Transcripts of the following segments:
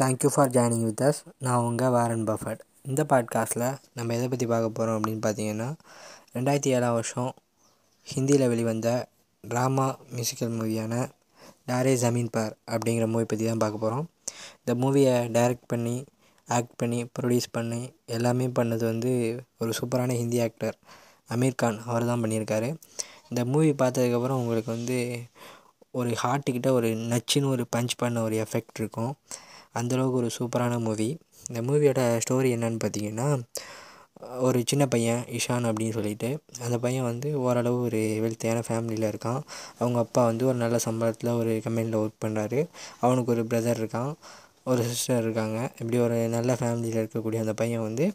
Thank you for joining with us நான் உங்கள் Warren Buffett இந்த பாட்காஸ்ட்டில் நம்ம எதை பற்றி பார்க்க போகிறோம் அப்படின்னு பார்த்தீங்கன்னா ரெண்டாயிரத்தி ஏழாம் வருஷம் ஹிந்தியில் வெளிவந்த ட்ராமா மியூசிக்கல் மூவியான டாரே ஜமீன் பார் அப்படிங்கிற மூவி பற்றி தான் பார்க்க போகிறோம் இந்த மூவியை டைரக்ட் பண்ணி ஆக்ட் பண்ணி ப்ரொடியூஸ் பண்ணி எல்லாமே பண்ணது வந்து ஒரு சூப்பரான ஹிந்தி ஆக்டர் அமீர் கான். அவர் தான் பண்ணியிருக்காரு. இந்த மூவி பார்த்ததுக்கப்புறம் உங்களுக்கு வந்து ஒரு ஹார்ட்டுக்கிட்ட ஒரு நச்சுன்னு ஒரு பஞ்ச் பண்ண ஒரு எஃபெக்ட் இருக்கும். அந்தளவுக்கு ஒரு சூப்பரான மூவி இந்த மூவியோட ஸ்டோரி என்னன்னு பார்த்தீங்கன்னா ஒரு சின்ன பையன் இஷான் அப்படின்னு சொல்லிட்டு அந்த பையன் வந்து ஓரளவு ஒரு வெல்த்தியான ஃபேமிலியில் இருக்கான். அவங்க அப்பா வந்து ஒரு நல்ல சம்பளத்தில் ஒரு கம்பெனியில் ஒர்க் பண்ணுறாரு அவனுக்கு ஒரு பிரதர் இருக்கான் ஒரு சிஸ்டர் இருக்காங்க. இப்படி ஒரு நல்ல ஃபேமிலியில் இருக்கக்கூடிய அந்த பையன் வந்து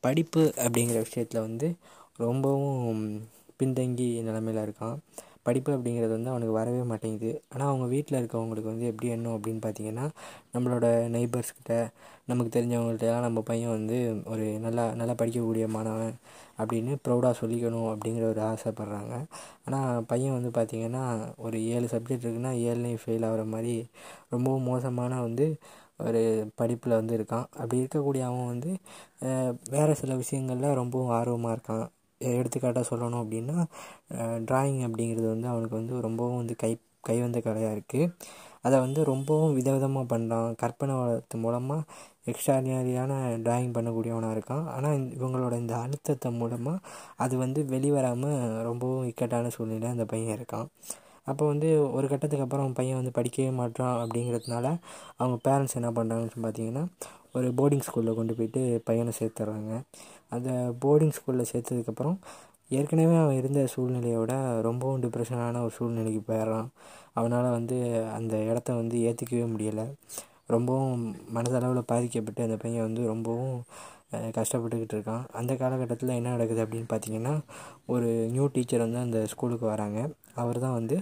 படிப்பு அப்படிங்கிற விஷயத்தில் வந்து ரொம்பவும் பின்தங்கி நிலமையில் இருக்கான். படிப்பு அப்படிங்கிறது வந்து அவனுக்கு வரவே மாட்டேங்குது. ஆனால் அவங்க வீட்டில் இருக்கவங்களுக்கு வந்து எப்படி எண்ணம் அப்படின்னு பார்த்தீங்கன்னா நம்மளோட நெய்பர்ஸ்கிட்ட நமக்கு தெரிஞ்சவங்கள்ட்டலாம் நம்ம பையன் வந்து ஒரு நல்லா நல்லா படிக்கக்கூடிய மாணவன் அப்படின்னு ப்ரௌடாக சொல்லிக்கணும் அப்படிங்கிற ஒரு ஆசைப்பட்றாங்க. ஆனால் பையன் வந்து பார்த்திங்கன்னா ஒரு ஏழு சப்ஜெக்ட் இருக்குன்னா ஏழுலேயும் ஃபெயில் ஆகிற மாதிரி ரொம்பவும் மோசமான வந்து ஒரு படிப்பில் வந்து இருக்கான். அப்படி இருக்கக்கூடிய அவன் வந்து வேறு சில விஷயங்களில் ரொம்பவும் ஆர்வமாக இருக்கான். எடுத்துக்காட்டாக சொல்லணும் அப்படின்னா ட்ராயிங் அப்படிங்கிறது வந்து அவனுக்கு வந்து ரொம்பவும் வந்து கை கைவந்த கலையாக இருக்குது அதை வந்து ரொம்பவும் விதவிதமாக பண்ணுறான் கற்பனை வளத்து மூலமாக எக்ஸ்ட்ராடினரியான ட்ராயிங் பண்ணக்கூடியவனாக இருக்கான். ஆனால் இவங்களோட இந்த அழுத்தத்தை மூலமாக அது வந்து வெளிவராமல் ரொம்பவும் இக்கட்டான சூழ்நிலை அந்த பையன் இருக்கான். அப்போ வந்து ஒரு கட்டத்துக்கு அப்புறம் பையன் வந்து படிக்கவே மாட்டான் அப்படிங்கிறதுனால அவங்க பேரண்ட்ஸ் என்ன பண்ணுறாங்கன்னு பார்த்தீங்கன்னா ஒரு போர்டிங் ஸ்கூலில் கொண்டு போயிட்டு பையனை சேர்த்துட்றாங்க அந்த போர்டிங் ஸ்கூலில் சேர்த்ததுக்கப்புறம் ஏற்கனவே அவன் இருந்த சூழ்நிலையை விட ரொம்பவும் டிப்ரெஷனான ஒரு சூழ்நிலைக்கு போயிடுறான். அவனால் வந்து அந்த இடத்த வந்து ஏற்றுக்கவே முடியலை. ரொம்பவும் மனதளவில் பாதிக்கப்பட்டு அந்த பையன் வந்து ரொம்பவும் கஷ்டப்பட்டுக்கிட்டு இருக்கான். அந்த காலகட்டத்தில் என்ன நடக்குது அப்படின்னு பார்த்தீங்கன்னா ஒரு நியூ டீச்சர் வந்து அந்த ஸ்கூலுக்கு வராங்க. அவர் தான் வந்து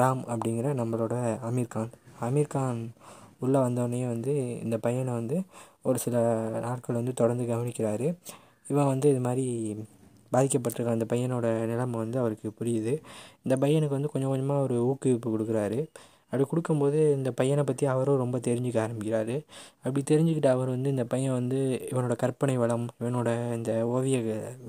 ராம் அப்படிங்கிற நம்மளோட அமீர்கான். அமீர்கான் உள்ளே வந்தோடனே வந்து இந்த பையனை வந்து ஒரு சில நாட்கள் வந்து தொடர்ந்து கவனிக்கிறாரு. இவன் வந்து இது மாதிரி பாதிக்கப்பட்டிருக்க அந்த பையனோட நிலைமை வந்து அவருக்கு புரியுது. இந்த பையனுக்கு வந்து கொஞ்சம் கொஞ்சமாக ஒரு ஊக்குவிப்பு கொடுக்குறாரு. அப்படி கொடுக்கும்போது இந்த பையனை பற்றி அவரும் ரொம்ப தெரிஞ்சுக்க ஆரம்பிக்கிறாரு. அப்படி தெரிஞ்சுக்கிட்ட அவர் வந்து இந்த பையன் வந்து இவனோட கற்பனை வளம் இவனோட இந்த ஓவிய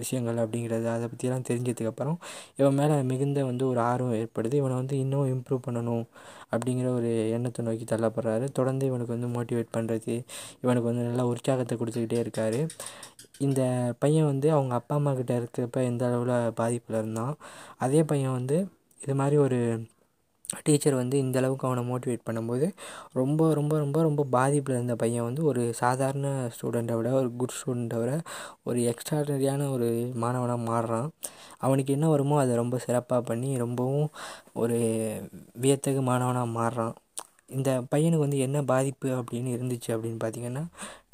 விஷயங்கள் அப்படிங்கிறது அதை பற்றியெல்லாம் தெரிஞ்சதுக்கப்புறம் இவன் மேலே மிகுந்த வந்து ஒரு ஆர்வம் ஏற்படுது. இவனை வந்து இன்னும் இம்ப்ரூவ் பண்ணணும் அப்படிங்கிற ஒரு எண்ணத்தை நோக்கி தள்ளப்படுறாரு. தொடர்ந்து இவனுக்கு வந்து மோட்டிவேட் பண்ணுறது இவனுக்கு வந்து நல்லா உற்சாகத்தை கொடுத்துக்கிட்டே இருக்கார். இந்த பையன் வந்து அவங்க அப்பா அம்மா கிட்டே இருக்கிறப்ப எந்த அளவில் பாதிப்பில் இருந்தான் அதே பையன் வந்து இது மாதிரி ஒரு டீச்சர் வந்து இந்த அளவுக்கு அவனை மோட்டிவேட் பண்ணும்போது ரொம்ப ரொம்ப ரொம்ப ரொம்ப பாதிப்பில் இருந்த பையன் வந்து ஒரு சாதாரண ஸ்டூடெண்ட்டை விட ஒரு குட் ஸ்டூடெண்ட்டை விட ஒரு எக்ஸ்ட்ராடனரியான ஒரு மாணவனாக மாறுறான். அவனுக்கு என்ன வருமோ அதை ரொம்ப சிறப்பாக பண்ணி ரொம்பவும் ஒரு வியத்தகு மாணவனாக மாறுறான். இந்த பையனுக்கு வந்து என்ன பாதிப்பு அப்படின்னு இருந்துச்சு அப்படின்னு பார்த்திங்கன்னா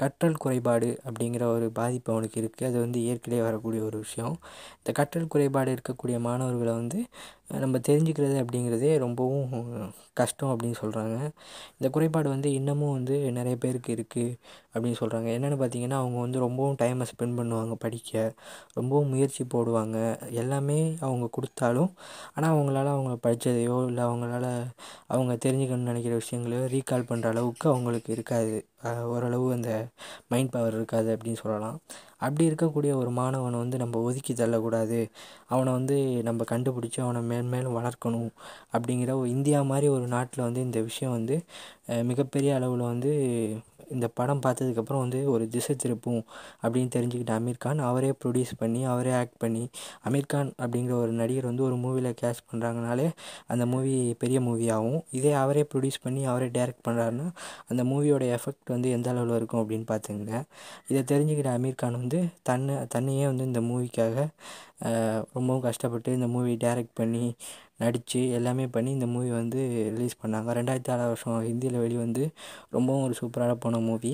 கற்றல் குறைபாடு அப்படிங்கிற ஒரு பாதிப்பு அவனுக்கு இருக்குது அது வந்து இயற்கையிலே வரக்கூடிய ஒரு விஷயம். இந்த கற்றல் குறைபாடு இருக்கக்கூடிய மாணவர்களை வந்து நம்ம தெரிஞ்சுக்கிறது அப்படிங்கிறதே ரொம்பவும் கஷ்டம் அப்படின்னு சொல்கிறாங்க இந்த குறைபாடு வந்து இன்னமும் வந்து நிறைய பேருக்கு இருக்குது அப்படின்னு சொல்கிறாங்க என்னென்னு பார்த்தீங்கன்னா அவங்க வந்து ரொம்பவும் டைமை ஸ்பெண்ட் பண்ணுவாங்க படிக்க. ரொம்பவும் முயற்சி போடுவாங்க. எல்லாமே அவங்க கொடுத்தாலும் ஆனால் அவங்களால அவங்க படித்ததையோ இல்லை அவங்களால அவங்க தெரிஞ்சுக்கணும்னு நினைக்கிற விஷயங்களையோ ரீகால் பண்ணுற அளவுக்கு அவங்களுக்கு இருக்காது. ஓரளவு அந்த மைண்ட் பவர் இருக்காது அப்படின்னு சொல்லலாம். அப்படி இருக்கக்கூடிய ஒரு மாணவனை வந்து நம்ம ஒதுக்கி தள்ளக்கூடாது. அவனை வந்து நம்ம கண்டுபிடிச்சி அவனை மேன்மேலும் வளர்க்கணும் அப்படிங்கிற இந்தியா மாதிரி ஒரு நாட்டில் வந்து இந்த விஷயம் வந்து மிகப்பெரிய அளவில் வந்து இந்த படம் பார்த்ததுக்கப்புறம் வந்து ஒரு திசை திருப்பும் அப்படின்னு தெரிஞ்சுக்கிட்ட அமீர் கான். அவரே ப்ரொடியூஸ் பண்ணி அவரே ஆக்ட் பண்ணி அமீர் கான் அப்படிங்கிற ஒரு நடிகர் வந்து ஒரு மூவியில் கேஷ் பண்ணுறாங்கனாலே அந்த மூவி பெரிய மூவியாகும் இதே அவரே ப்ரொடியூஸ் பண்ணி அவரே டைரக்ட் பண்ணுறாருன்னா அந்த மூவியோட எஃபெக்ட் வந்து எந்த அளவில் இருக்கும் அப்படின்னு பார்த்துங்க இதை தெரிஞ்சுக்கிட்ட அமீர் கான் வந்து தன்னை தன்னையே வந்து இந்த மூவிக்காக ரொம்பவும் கஷ்டப்பட்டு இந்த மூவி டைரக்ட் பண்ணி நடித்து எல்லாமே பண்ணி இந்த மூவி வந்து ரிலீஸ் பண்ணாங்க. ரெண்டாயிரத்தி ஆறாம் வருஷம் ஹிந்தியில் வெளிவந்து ரொம்பவும் ஒரு சூப்பரான போன மூவி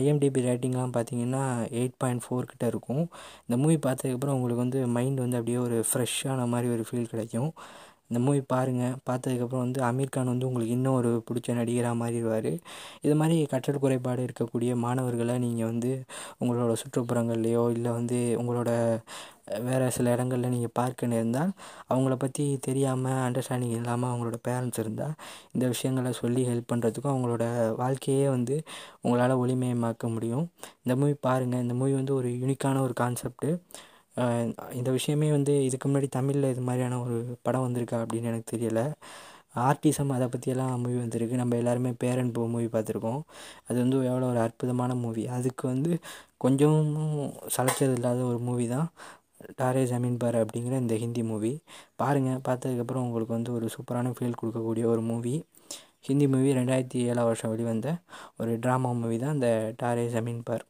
ஐஎம்டிபி ரேட்டிங்லாம் பார்த்தீங்கன்னா எயிட் பாயிண்ட் ஃபோர் கிட்ட இருக்கும். இந்த மூவி பார்த்ததுக்கப்புறம் உங்களுக்கு வந்து மைண்ட் வந்து அப்படியே ஒரு ஃப்ரெஷ்ஷான மாதிரி ஒரு ஃபீல் கிடைக்கும். இந்த மூவி பாருங்கள் பார்த்ததுக்கப்புறம் வந்து அமீர் கான் வந்து உங்களுக்கு இன்னும் ஒரு பிடிச்ச நடிகராக மாறிடுவார். இது மாதிரி கற்றல் குறைபாடு இருக்கக்கூடிய மாணவர்களை நீங்கள் வந்து உங்களோட சுற்றுப்புறங்கள்லையோ இல்லை வந்து உங்களோட வேறு சில இடங்களில் நீங்கள் பார்க்க நேர்ந்தால் அவங்கள பற்றி தெரியாமல் அண்டர்ஸ்டாண்டிங் இல்லாமல் அவங்களோட பேரண்ட்ஸ் இருந்தால் இந்த விஷயங்களை சொல்லி ஹெல்ப் பண்ணுறதுக்கும் அவங்களோட வாழ்க்கையே வந்து உங்களால் ஒளிமயமாக்க முடியும். இந்த மூவி பாருங்கள் இந்த மூவி வந்து ஒரு யூனிக்கான ஒரு கான்செப்ட்டு இந்த விஷயமே வந்து இதுக்கு முன்னாடி தமிழில் இது மாதிரியான ஒரு படம் வந்திருக்கா அப்படின்னு எனக்கு தெரியலை. ஆர்டிசம் அதை பற்றியெல்லாம் மூவி வந்திருக்கு. நம்ம எல்லாருமே பேரன் போ மூவி பார்த்துருக்கோம். அது வந்து எவ்வளோ ஒரு அற்புதமான மூவி அதுக்கு வந்து கொஞ்சமும் சளைச்சது இல்லாத ஒரு மூவி தான் டாரே ஜமீன் பார் அப்படிங்கிற இந்த ஹிந்தி மூவி பாருங்கள் பார்த்ததுக்கப்புறம் உங்களுக்கு வந்து ஒரு சூப்பரான ஃபீல் கொடுக்கக்கூடிய ஒரு மூவி ஹிந்தி மூவி ரெண்டாயிரத்தி ஏழாம் வருஷம் வெளிவந்த ஒரு ட்ராமா மூவி தான் இந்த டாரே ஜமீன் பார்.